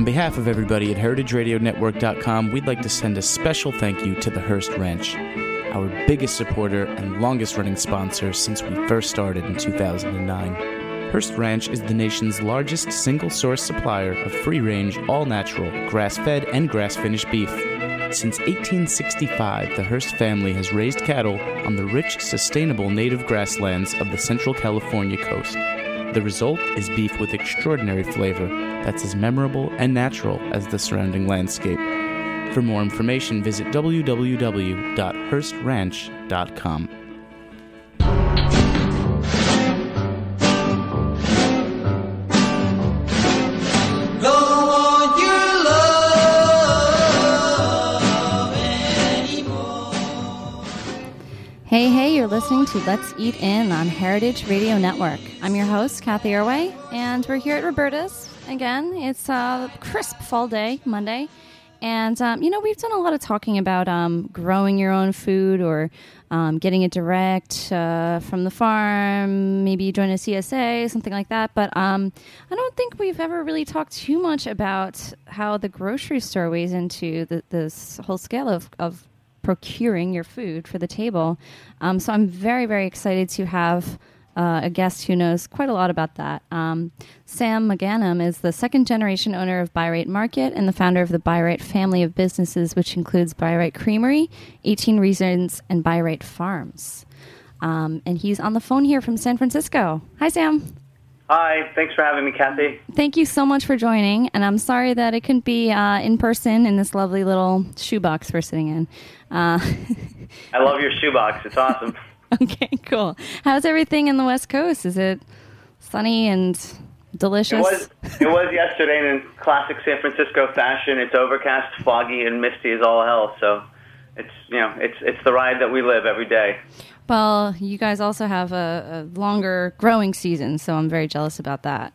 On behalf of everybody at HeritageRadioNetwork.com, we'd like to send a special thank you to the Hearst Ranch, our biggest supporter and longest running sponsor since we first started in 2009. Hearst Ranch is the nation's largest single source supplier of free range, all natural, grass fed, and grass finished beef. Since 1865, the Hearst family has raised cattle on the rich, sustainable native grasslands of the central California coast. The result is beef with extraordinary flavor that's as memorable and natural as the surrounding landscape. For more information, visit www.hearstranch.com. Let's Eat In on Heritage Radio Network. I'm your host, Cathy Erway, and we're here at Roberta's. Again, it's a crisp fall day, Monday. And, um, you know, we've done a lot of talking about um, growing your own food or um, getting it direct uh, from the farm, maybe join a CSA, something like that. But um, I don't think we've ever really talked too much about how the grocery store weighs into the, this whole scale of, of procuring your food for the table. Um, so I'm very, very excited to have uh, a guest who knows quite a lot about that. Um, Sam Mogannam is the second generation owner of Bi-Rite Market and the founder of the Bi-Rite family of businesses, which includes Bi-Rite Creamery, 18 Reasons, and Bi-Rite Farms. Um, and he's on the phone here from San Francisco. Hi, Sam. Hi, thanks for having me, Cathy. Thank you so much for joining, and I'm sorry that it couldn't be uh, in person in this lovely little shoebox we're sitting in. Uh, I love your shoebox. It's awesome. okay, cool. How's everything in the West Coast? Is it sunny and delicious? It was. It was yesterday, and in classic San Francisco fashion, it's overcast, foggy, and misty as all hell. So, it's you know, it's it's the ride that we live every day. Well, you guys also have a, a longer growing season, so I'm very jealous about that.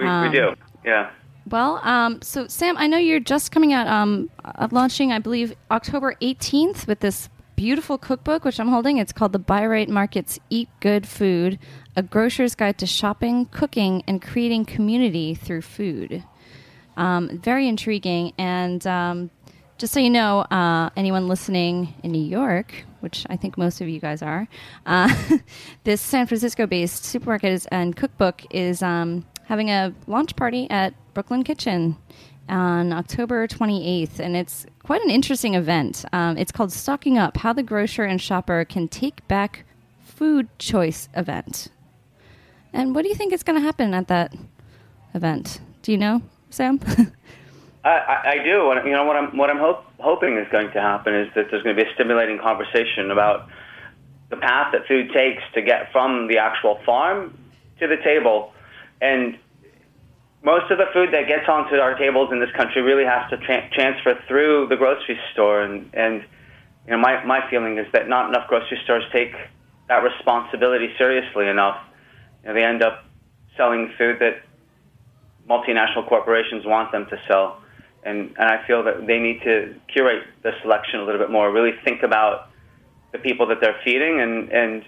We, um, we do, yeah. Well, um, so Sam, I know you're just coming out, um, uh, launching, I believe, October 18th with this beautiful cookbook, which I'm holding. It's called The Bi-Rite Market's Eat Good Food, a grocer's guide to shopping, cooking, and creating community through food. Um, very intriguing. And um, just so you know, uh, anyone listening in New York, which I think most of you guys are, uh, this San Francisco based supermarket is, and cookbook is um, having a launch party at Brooklyn Kitchen on October 28th, and it's quite an interesting event. Um, it's called Stocking Up How the Grocer and Shopper Can Take Back Food Choice Event. And what do you think is going to happen at that event? Do you know, Sam? I, I do. You know what I'm what I'm hope, hoping is going to happen is that there's going to be a stimulating conversation about the path that food takes to get from the actual farm to the table, and most of the food that gets onto our tables in this country really has to tra- transfer through the grocery store, and and you know my my feeling is that not enough grocery stores take that responsibility seriously enough. You know, they end up selling food that multinational corporations want them to sell and and I feel that they need to curate the selection a little bit more. Really think about the people that they're feeding, and and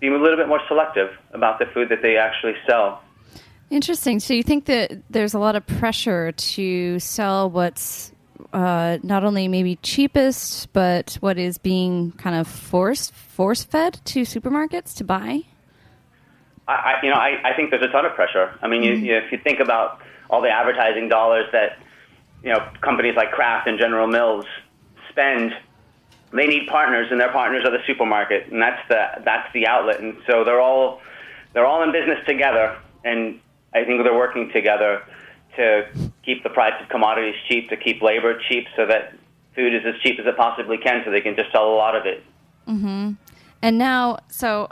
be a little bit more selective about the food that they actually sell. Interesting. So you think that there's a lot of pressure to sell what's uh, not only maybe cheapest, but what is being kind of forced force fed to supermarkets to buy? I, I you know, I, I think there's a ton of pressure. I mean, mm-hmm. you, you, if you think about all the advertising dollars that you know companies like Kraft and General Mills spend, they need partners, and their partners are the supermarket, and that's the that's the outlet, and so they're all they're all in business together, and I think they're working together to keep the price of commodities cheap, to keep labor cheap, so that food is as cheap as it possibly can, so they can just sell a lot of it. Mm-hmm. And now, so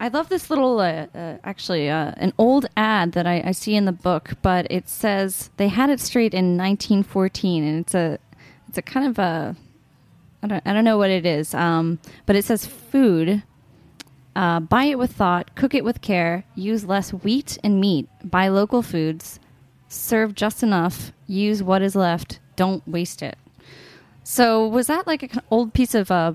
I love this little, uh, uh, actually, uh, an old ad that I, I, see in the book, but it says they had it straight in 1914, and it's a, it's a kind of a, I don't, I don't know what it is, um, but it says food uh, buy it with thought, cook it with care, use less wheat and meat, buy local foods, serve just enough, use what is left, don't waste it. So, was that like an old piece of uh,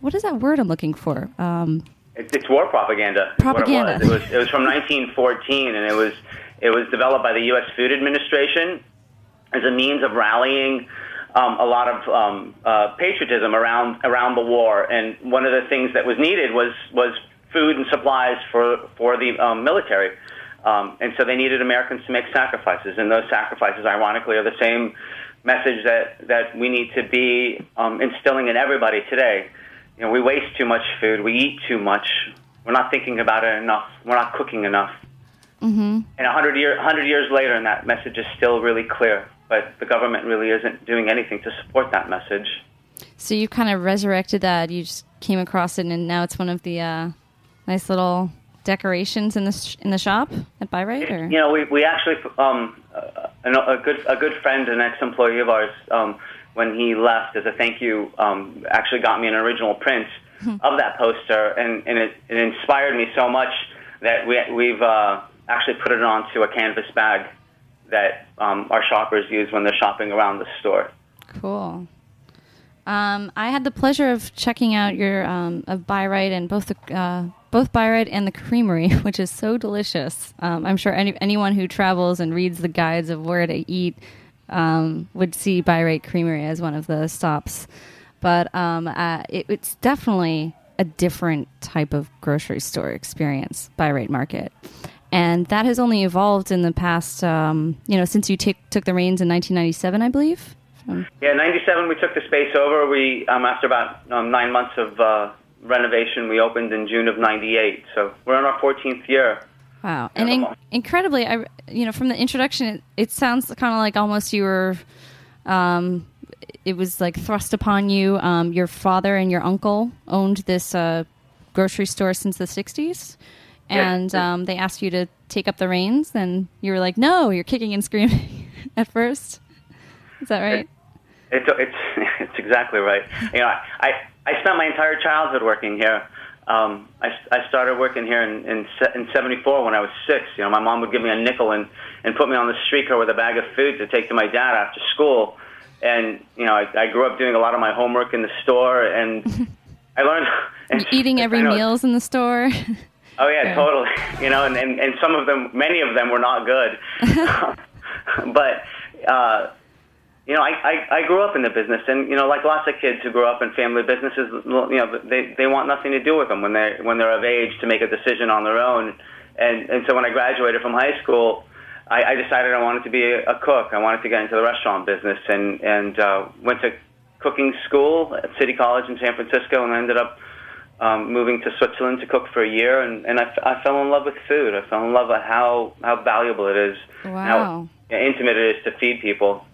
what is that word I'm looking for? Um, it's, it's war propaganda. Propaganda. It was. It, was. it was from 1914, and it was it was developed by the U.S. Food Administration as a means of rallying um, a lot of um, uh, patriotism around around the war. And one of the things that was needed was was food and supplies for for the um, military. Um, and so they needed Americans to make sacrifices, and those sacrifices, ironically, are the same message that that we need to be um, instilling in everybody today. You know, we waste too much food, we eat too much, we're not thinking about it enough, we're not cooking enough. Mm-hmm. And a hundred year, hundred years later, and that message is still really clear but the government really isn't doing anything to support that message. So you kind of resurrected that. You just came across it, and now it's one of the uh, nice little decorations in the sh- in the shop at Bi-Rite. Or? You know, we we actually um, a, a good a good friend, an ex employee of ours, um, when he left as a thank you, um, actually got me an original print hmm. of that poster, and and it, it inspired me so much that we we've uh, actually put it onto a canvas bag that um, our shoppers use when they're shopping around the store. Cool. Um, I had the pleasure of checking out your um, of Bi-Rite and both the uh, both Bi-Rite and the Creamery, which is so delicious. Um, I'm sure any, anyone who travels and reads the guides of where to eat um, would see Bi-Rite Creamery as one of the stops. But um, uh, it, it's definitely a different type of grocery store experience, Bi-Rite Market and that has only evolved in the past. Um, you know, since you t- took the reins in 1997, I believe. Um, yeah, 97. We took the space over. We um, after about um, nine months of uh, renovation, we opened in June of '98. So we're in our 14th year. Wow, and in- incredibly, I you know from the introduction, it, it sounds kind of like almost you were. Um, it was like thrust upon you. Um, your father and your uncle owned this uh, grocery store since the 60s and um, they asked you to take up the reins, and you were like, "No, you're kicking and screaming at first. Is that right? It, it's it's it's exactly right. You know, I I spent my entire childhood working here. Um, I, I started working here in, in in '74 when I was six. You know, my mom would give me a nickel and and put me on the street car with a bag of food to take to my dad after school. And you know, I, I grew up doing a lot of my homework in the store, and I learned and, eating every meals in the store. Oh yeah, yeah, totally. You know, and, and and some of them, many of them were not good. but uh, you know, I, I I grew up in the business, and you know, like lots of kids who grow up in family businesses, you know, they they want nothing to do with them when they when they're of age to make a decision on their own. And and so when I graduated from high school, I, I decided I wanted to be a, cook. I wanted to get into the restaurant business, and and uh, went to cooking school at City College in San Francisco, and I ended up um, moving to Switzerland to cook for a year, and, and I, I fell in love with food. I fell in love with how, how valuable it is, wow. how intimate it is to feed people.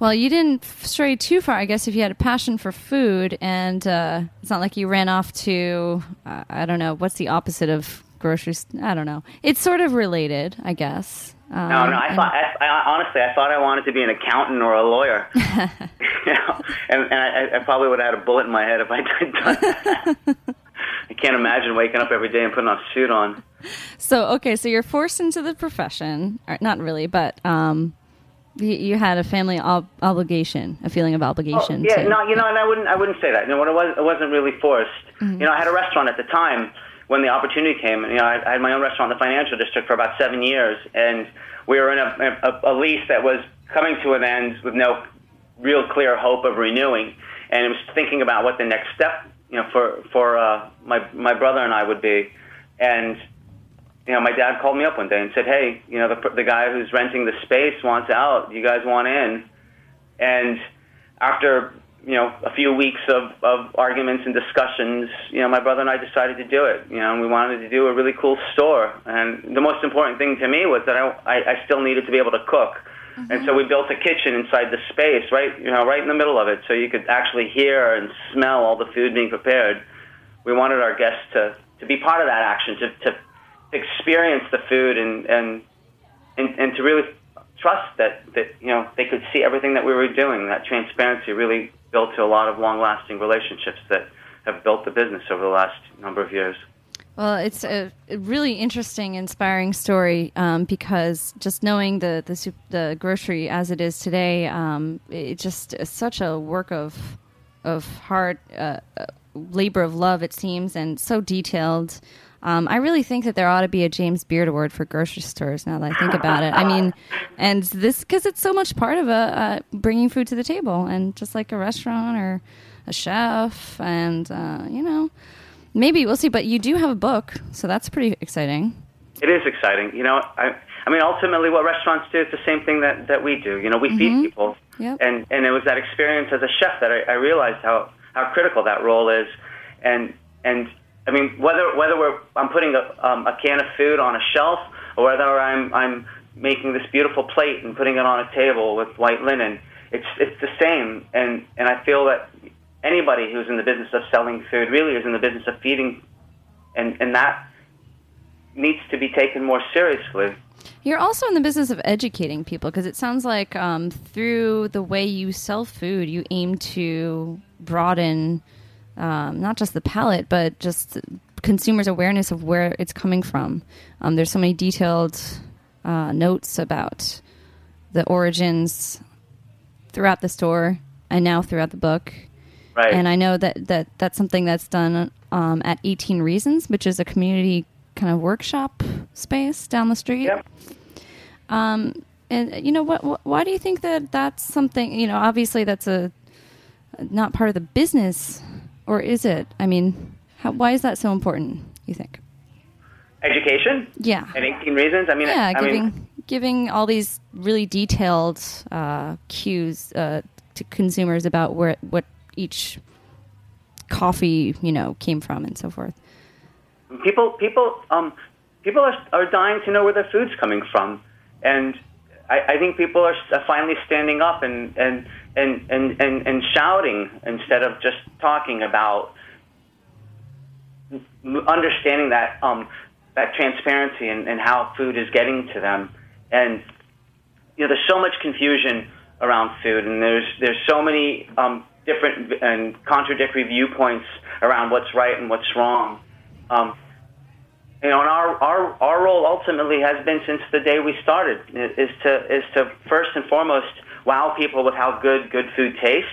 Well, you didn't stray too far, I guess, if you had a passion for food, and uh, it's not like you ran off to, uh, I don't know, what's the opposite of groceries? I don't know. It's sort of related, I guess. Um, no, no. I and, thought, I, I, honestly, I thought I wanted to be an accountant or a lawyer. you know, and, and I, I probably would have had a bullet in my head if I did done that. I can't imagine waking up every day and putting on a suit on. So okay, so you're forced into the profession, not really, but um, you, you had a family ob- obligation, a feeling of obligation. Oh, yeah, to, no, you know, and I wouldn't, I wouldn't say that. You know, it was, it wasn't really forced. Mm-hmm. You know, I had a restaurant at the time, when the opportunity came, you know, I, I had my own restaurant in the financial district for about seven years, and we were in a, a, a lease that was coming to an end with no real clear hope of renewing, and I was thinking about what the next step, you know, for for uh, my my brother and I would be, and you know, my dad called me up one day and said, "Hey, you know, the the guy who's renting the space wants out. You guys want in?" And after you know a few weeks of of arguments and discussions, you know, my brother and I decided to do it. You know, and we wanted to do a really cool store. And the most important thing to me was that I I, I still needed to be able to cook. Mm-hmm. And so we built a kitchen inside the space, right, you know, right in the middle of it, so you could actually hear and smell all the food being prepared. We wanted our guests to to be part of that action, to to experience the food and and and, and to really trust that that you know they could see everything that we were doing. That transparency really built to a lot of long-lasting relationships that have built the business over the last number of years. Well, it's a, really interesting, inspiring story um, because just knowing the the, the, grocery as it is today, um, it just is such a work of of hard uh, uh labor of love. It seems, and so detailed. Um, I really think that there ought to be a James Beard Award for grocery stores. Now that I think about it, I mean, and this because it's so much part of a uh, bringing food to the table, and just like a restaurant or a chef, and uh, you know, maybe we'll see. But you do have a book, so that's pretty exciting. It is exciting. You know, I, I mean, ultimately, what restaurants do is the same thing that, that we do. You know, we mm-hmm. feed people, yep. and and it was that experience as a chef that I, I realized how how critical that role is, and and I mean, whether whether we're I'm putting a, um, a can of food on a shelf or whether I'm I'm making this beautiful plate and putting it on a table with white linen, it's it's the same. And and I feel that anybody who's in the business of selling food really is in the business of feeding, and and that needs to be taken more seriously. You're also in the business of educating people because it sounds like um, through the way you sell food, you aim to broaden um, not just the palate, but just consumers' awareness of where it's coming from. Um, there's so many detailed uh, notes about the origins throughout the store and now throughout the book. Right. And I know that, that that's something that's done um, at 18 Reasons, which is a community kind of workshop space down the street. Yep. Um, and you know what? Why do you think that that's something? You know, obviously that's a not part of the business or is it? I mean, how, why is that so important? You think? Education. Yeah. And 18 reasons. I mean, yeah, I giving mean, giving all these really detailed uh, cues uh, to consumers about where what each coffee you know came from and so forth. People, people, um, people are, are dying to know where their food's coming from, and I, I think people are finally standing up and and and, and, and, and shouting instead of just talking about understanding that um, that transparency and, and how food is getting to them. And you know, there's so much confusion around food, and there's there's so many um, different and contradictory viewpoints around what's right and what's wrong. Um, you know, and our, our our role ultimately has been since the day we started is to is to first and foremost wow people with how good good food tastes.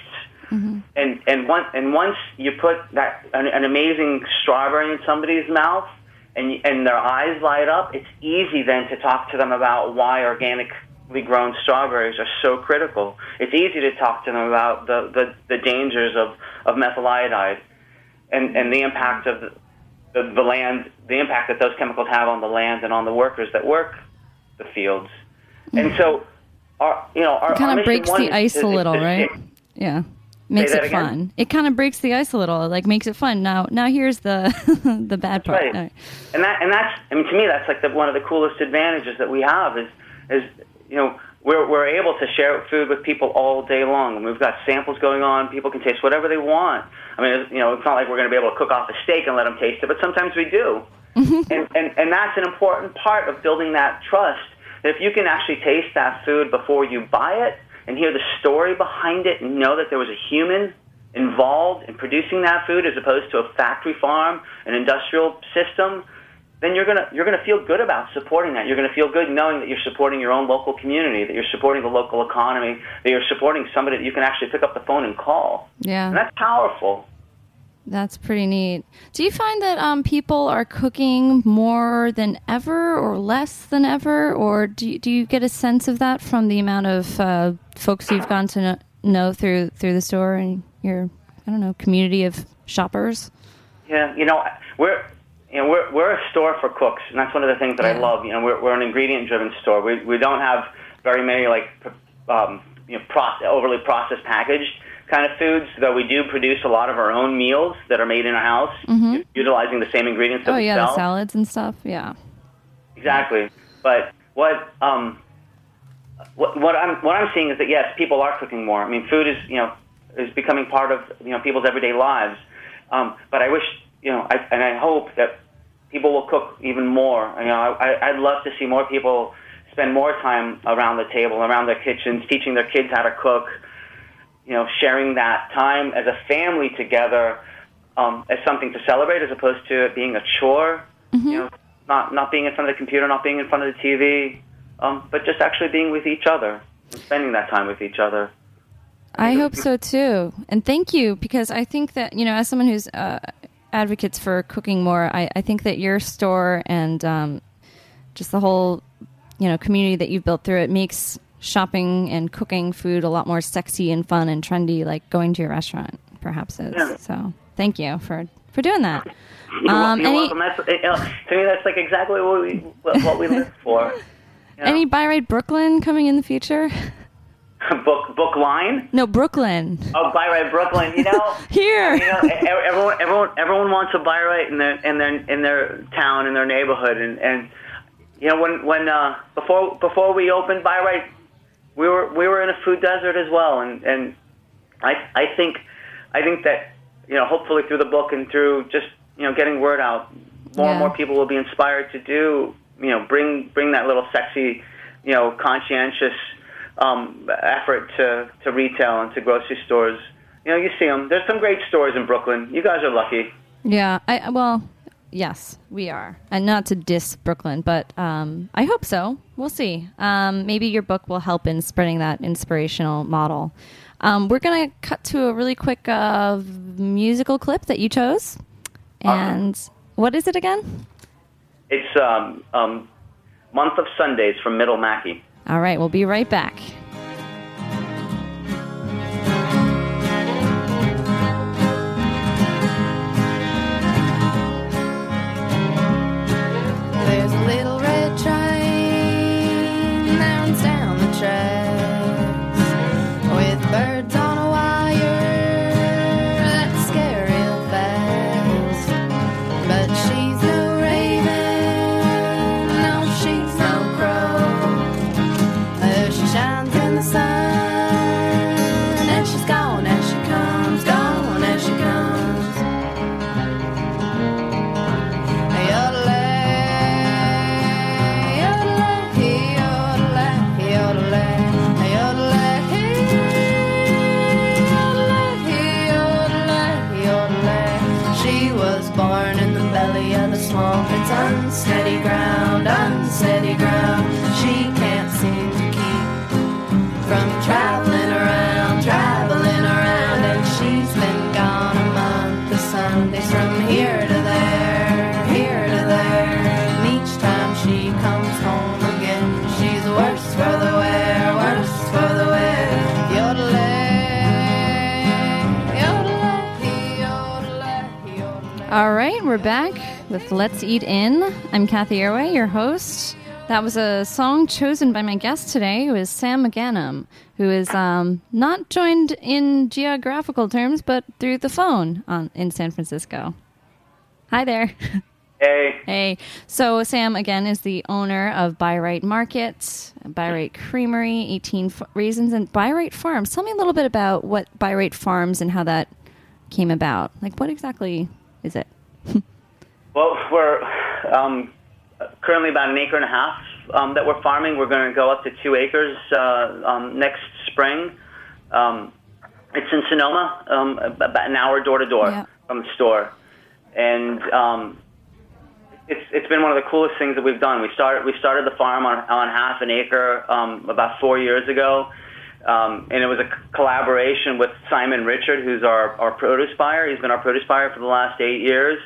Mm-hmm. And and once and once you put that an, an amazing strawberry in somebody's mouth, and and their eyes light up, it's easy then to talk to them about why organically grown strawberries are so critical. It's easy to talk to them about the the, the dangers of of methyl iodide, and and the impact of the, the, the land, the impact that those chemicals have on the land and on the workers that work the fields. Mm-hmm. And so our, you know, our, it kind of breaks the ice is, a little, is, right? Yeah, makes it again? fun. It kind of breaks the ice a little, like makes it fun. Now, now here's the the bad part. Right. right. And that and that's I mean to me that's like the, one of the coolest advantages that we have is is you know we're we're able to share food with people all day long, and we've got samples going on. People can taste whatever they want. I mean, you know, it's not like we're going to be able to cook off a steak and let them taste it, but sometimes we do. Mm-hmm. And, and and that's an important part of building that trust if you can actually taste that food before you buy it and hear the story behind it and know that there was a human involved in producing that food as opposed to a factory farm, an industrial system, then you're gonna you're gonna feel good about supporting that. You're gonna feel good knowing that you're supporting your own local community, that you're supporting the local economy, that you're supporting somebody that you can actually pick up the phone and call. Yeah, and that's powerful. That's pretty neat. Do you find that um, people are cooking more than ever or less than ever? Or do you, do you get a sense of that from the amount of uh, folks you've gone to know, know through through the store and your, I don't know, community of shoppers? Yeah, you know, we're you know we're we're a store for cooks, and that's one of the things that I love. You know, we're we're an ingredient driven store. We we don't have very many like um, you know proce- overly processed packaged kind of foods, though we do produce a lot of our own meals that are made in our house, u- utilizing the same ingredients that Oh we yeah, sell. the salads and stuff. Yeah. Exactly. But what um what what I'm what I'm seeing is that yes, people are cooking more. I mean, food is you know is becoming part of you know people's everyday lives. Um, but I wish you know, I, and I hope that people will cook even more. You know, I, I'd love to see more people spend more time around the table, around their kitchens, teaching their kids how to cook. You know, sharing that time as a family together um, as something to celebrate, as opposed to it being a chore. You know, not not being in front of the computer, not being in front of the TV, um, but just actually being with each other and spending that time with each other. I hope so too. And thank you because I think that, you know, as someone who's uh, advocates for cooking more, I, I think that your store and um, just the whole, you know, community that you've built through it makes shopping and cooking food a lot more sexy and fun and trendy, like going to your restaurant perhaps is. Yeah. So thank you for, for doing that. You're, Um, you're any- welcome. That's, to me, that's like exactly what we what we live for. You know? Any Bi-Rite Brooklyn coming in the future? book book line. No, Brooklyn. Oh, Bi-Rite Brooklyn. You know. Here. You know, everyone, everyone, everyone wants a Bi-Rite in their in their in their town in their neighborhood, and and you know when when uh, before before we opened Bi-Rite, we were we were in a food desert as well, and and I I think I think that you know hopefully through the book and through just you know getting word out, more Yeah. and more people will be inspired to do you know bring bring that little sexy you know conscientious um, effort to to retail and to grocery stores. You know, you see them. There's some great stores in Brooklyn. You guys are lucky. Yeah, I well, yes, we are, and not to diss Brooklyn, but um, I hope so. We'll see. Um, maybe your book will help in spreading that inspirational model. Um, we're gonna cut to a really quick uh, musical clip that you chose, and what is it again? It's um, um, month of Sundays from Middle Mackey. All right, we'll be right back. All right, we're back with Let's Eat In. I'm Cathy Erway, your host. That was a song chosen by my guest today, who is Sam Mogannam, who is um, not joined in geographical terms, but through the phone on, in San Francisco. Hi there. Hey, hey. So, Sam, again, is the owner of Bi-Rite Market, Bi-Rite Creamery, 18 F- Reasons, and Bi-Rite Farms. Tell me a little bit about what Bi-Rite Farms and how that came about. Like, what exactly is it? well, we're um, currently about an acre and a half um, that we're farming. We're going to go up to two acres uh, um, next spring. Um, it's in Sonoma, um, about an hour door to door from the store, and um, it's it's been one of the coolest things that we've done. We started we started the farm on on half an acre um, about four years ago, um, and it was a collaboration with Simon Richard, who's our, our produce buyer. He's been our produce buyer for the last eight years.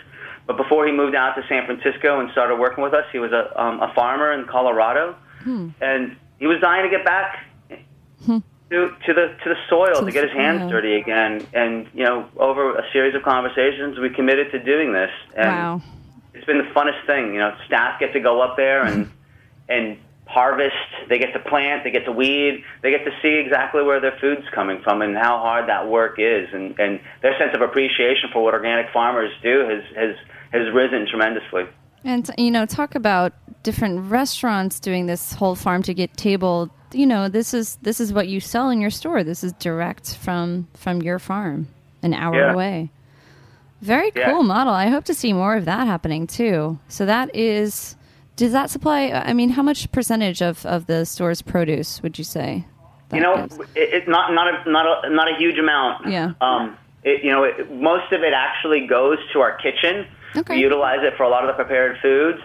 But before he moved out to San Francisco and started working with us, he was a, um, a farmer in Colorado, and he was dying to get back to, to the to the soil to, the get his hands soil. dirty again. And you know, over a series of conversations, we committed to doing this. And Wow. it's been the funnest thing. You know, staff get to go up there and and harvest. They get to plant. They get to weed. They get to see exactly where their food's coming from and how hard that work is. And and their sense of appreciation for what organic farmers do has has has risen tremendously. And you know, talk about different restaurants doing this whole farm to get table. You know, this is this is what you sell in your store. This is direct from from your farm, an hour Yeah. away. Very Yeah. cool model. I hope to see more of that happening too. So that is, does that supply? I mean, how much percentage of of the store's produce would you say? you know, gives? it, it not not a not a not a huge amount. Yeah. Um, it, you know, it, most of it actually goes to our kitchen. Okay. We utilize it for a lot of the prepared foods,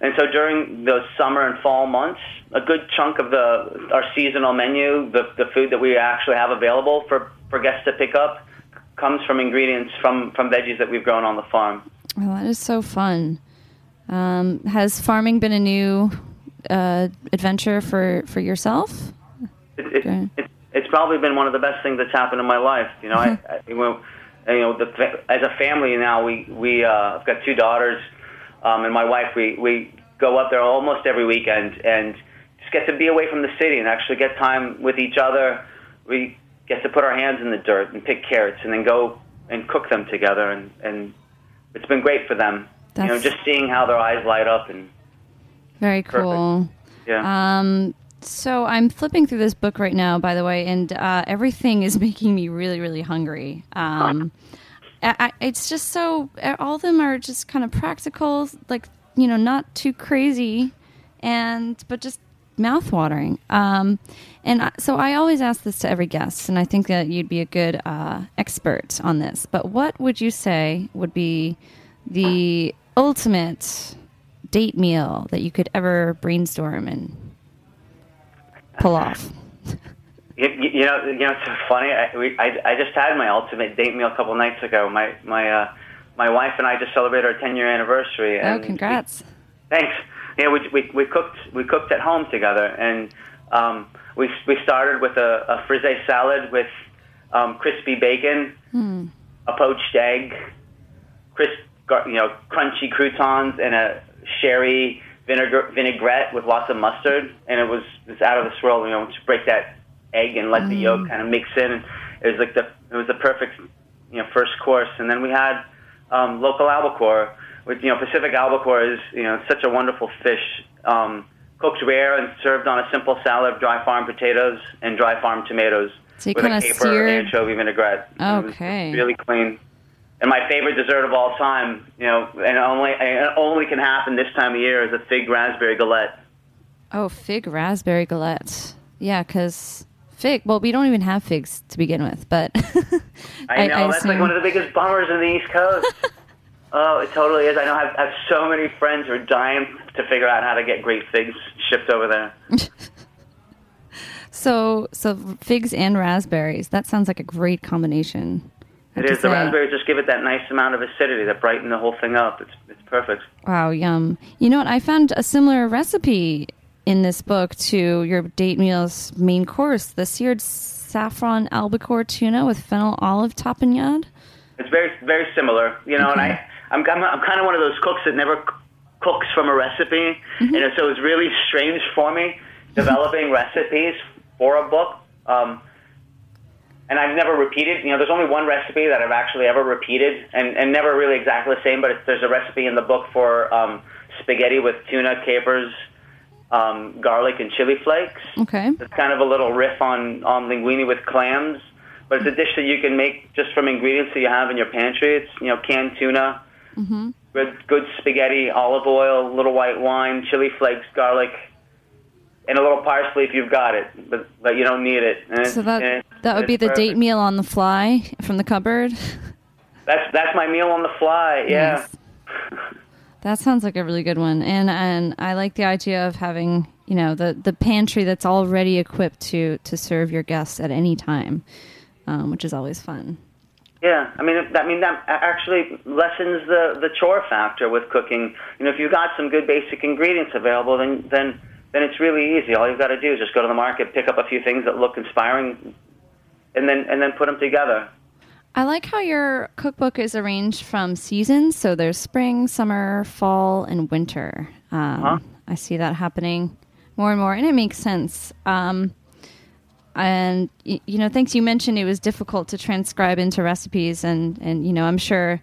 and so during those summer and fall months, a good chunk of the our seasonal menu, the the food that we actually have available for for guests to pick up, comes from ingredients from from veggies that we've grown on the farm. Well, that is so fun. Um, has farming been a new uh, adventure for for yourself? it, it, it, it's probably been one of the best things that's happened in my life. You know, I, I you know, the, as a family now, we we uh, I've got two daughters, um, and my wife. We we go up there almost every weekend and just get to be away from the city and actually get time with each other. We get to put our hands in the dirt and pick carrots and then go and cook them together, and and it's been great for them. You know, just seeing how their eyes light up and Very cool. yeah. Um, so I'm flipping through this book right now, by the way, and uh, everything is making me really, really hungry. Um, I, I, it's just so all of them are just kind of practical, like you know, not too crazy, and but just mouth-watering. Um, and I, so I always ask this to every guest, and I think that you'd be a good uh, expert on this. But what would you say would be the ultimate date meal that you could ever brainstorm and pull off? You, you know, you know, it's so funny. I, we, I, I just had my ultimate date meal a couple nights ago. My my uh, my wife and I just celebrated our 10 year anniversary. Oh, congrats! we- thanks. Yeah, we, we we cooked we cooked at home together, and um, we we started with a, a frisee salad with um, crispy bacon, a poached egg, crisp, you know, crunchy croutons, and a sherry vinegar vinaigrette with lots of mustard. And it was it's out of this world. You know, to break that egg and let the yolk kind of mix in. And it was like the it was the perfect you know first course. And then we had um, local albacore. Which you know, Pacific albacore is you know such a wonderful fish. Um, cooked rare and served on a simple salad of dry farm potatoes and dry farm tomatoes So you with a caper seared- anchovy vinaigrette. It was Okay. really clean. And my favorite dessert of all time, you know, and only and only can happen this time of year is a fig raspberry galette. Oh, fig raspberry galette. Yeah, because fig. Well, we don't even have figs to begin with, but I know that's like one of the biggest bummers in the East Coast. oh, it totally is. I know I have, I have so many friends who are dying to figure out how to get great figs shipped over there. So, so figs and raspberries. That sounds like a great combination. It is. The raspberries just give it that nice amount of acidity that brighten the whole thing up. It's it's perfect. Wow, yum. You know what? I found a similar recipe in this book to your date meal's main course: the seared saffron albacore tuna with fennel olive tapenade. It's very very similar, you know. And I I'm I'm, I'm kind of one of those cooks that never c- cooks from a recipe, and so it's really strange for me developing recipes for a book. Um, and I've never repeated. You know, there's only one recipe that I've actually ever repeated, and, and never really exactly the same. But it's, there's a recipe in the book for um, spaghetti with tuna, capers, um, garlic, and chili flakes. Okay. It's kind of a little riff on, on linguine with clams, but it's a dish that you can make just from ingredients that you have in your pantry. It's you know canned tuna, good good spaghetti, olive oil, little white wine, chili flakes, garlic, and a little parsley if you've got it, but but you don't need it. And So that that would be the date meal on the fly from the cupboard. That's that's my meal on the fly. Yeah. Nice. That sounds like a really good one, and and I like the idea of having you know the the pantry that's already equipped to to serve your guests at any time, um, which is always fun. Yeah, I mean, I mean that actually lessens the the chore factor with cooking. You know, if you've got some good basic ingredients available, then then then it's really easy. All you've got to do is just go to the market, pick up a few things that look inspiring, and then and then put them together. I like how your cookbook is arranged from seasons. So there's spring, summer, fall, and winter. Um, Huh? I see that happening more and more, and it makes sense. Um, and y- you know, thanks. You mentioned it was difficult to transcribe into recipes, and and you know, I'm sure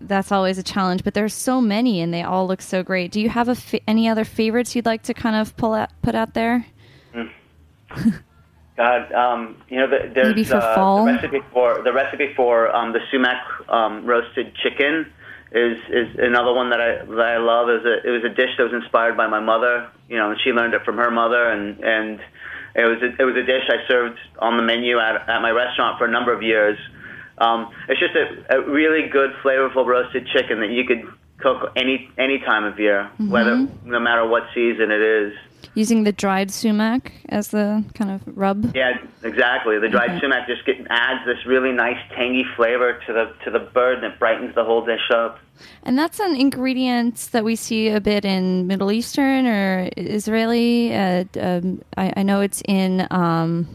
that's always a challenge. But there's so many, and they all look so great. Do you have a fa- any other favorites you'd like to kind of pull out, put out there? God, um, you know, the, there's uh, the recipe for the recipe for um, the sumac um, roasted chicken is is another one that I that I love. Is a, it was a dish that was inspired by my mother. You know, and she learned it from her mother, and and it was a, it was a dish I served on the menu at at my restaurant for a number of years. Um, it's just a, a really good, flavorful roasted chicken that you could cook any any time of year, whether no matter what season it is. Using the dried sumac as the kind of rub. Yeah, exactly. The dried Okay. sumac just get, adds this really nice tangy flavor to the to the bird, and it brightens the whole dish up. And that's an ingredient that we see a bit in Middle Eastern or Israeli. Uh, um, I, I know it's in um,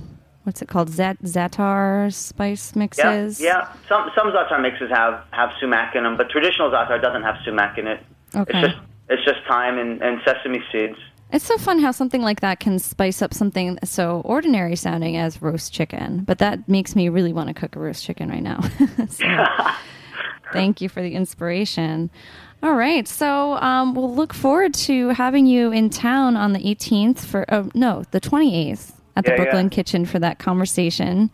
what's it called? Zat zatar spice mixes. yeah. Some some za'atar mixes have have sumac in them, but traditional zatar doesn't have sumac in it. Okay. It's just it's just thyme and, and sesame seeds. It's so fun how something like that can spice up something so ordinary sounding as roast chicken. But that makes me really want to cook a roast chicken right now. So, thank you for the inspiration. All right, so um, we'll look forward to having you in town on the 18th for oh no, the 28th at the Yeah, yeah. Brooklyn Kitchen for that conversation.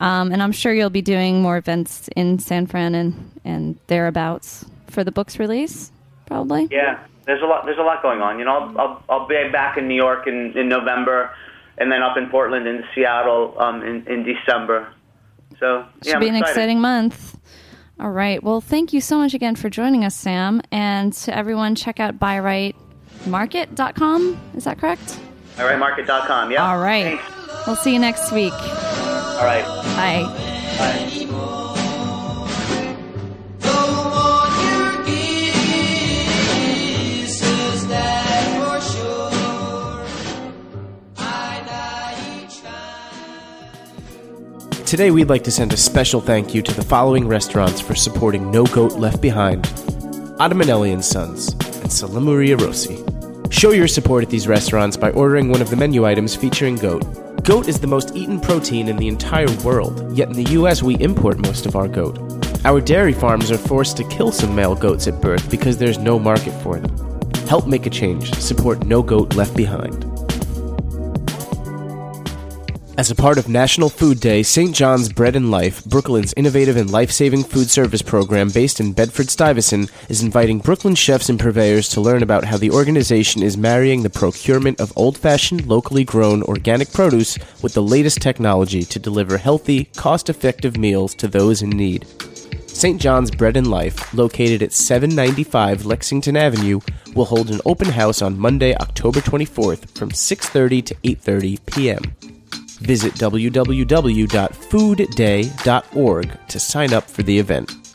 Um, and I'm sure you'll be doing more events in San Fran and, and thereabouts for the book's release, probably. Yeah, there's a lot there's a lot going on. You know, I'll I'll, I'll be back in New York in, in November, and then up in Portland and Seattle um, in in December. So yeah, Should I'm be an excited. exciting month. All right. Well, thank you so much again for joining us, Sam. And to everyone, check out biritemarket.com. Is that correct? All right, market.com. Yeah. All right. Thanks. We'll see you next week. All right. Bye. Today, we'd like to send a special thank you to the following restaurants for supporting No Goat Left Behind Adamanelli and Sons and Salumeria Rosi. Show your support at these restaurants by ordering one of the menu items featuring goat. Goat is the most eaten protein in the entire world, yet in the US, we import most of our goat. Our dairy farms are forced to kill some male goats at birth because there's no market for them. Help make a change. Support No Goat Left Behind. As a part of National Food Day, St. John's Bread and Life, Brooklyn's innovative and life saving food service program based in Bedford Stuyvesant, is inviting Brooklyn chefs and purveyors to learn about how the organization is marrying the procurement of old fashioned, locally grown organic produce with the latest technology to deliver healthy, cost effective meals to those in need. St. John's Bread and Life, located at 795 Lexington Avenue, will hold an open house on Monday, October 24th from 6:30 to 8:30 p.m. Visit www.foodday.org to sign up for the event.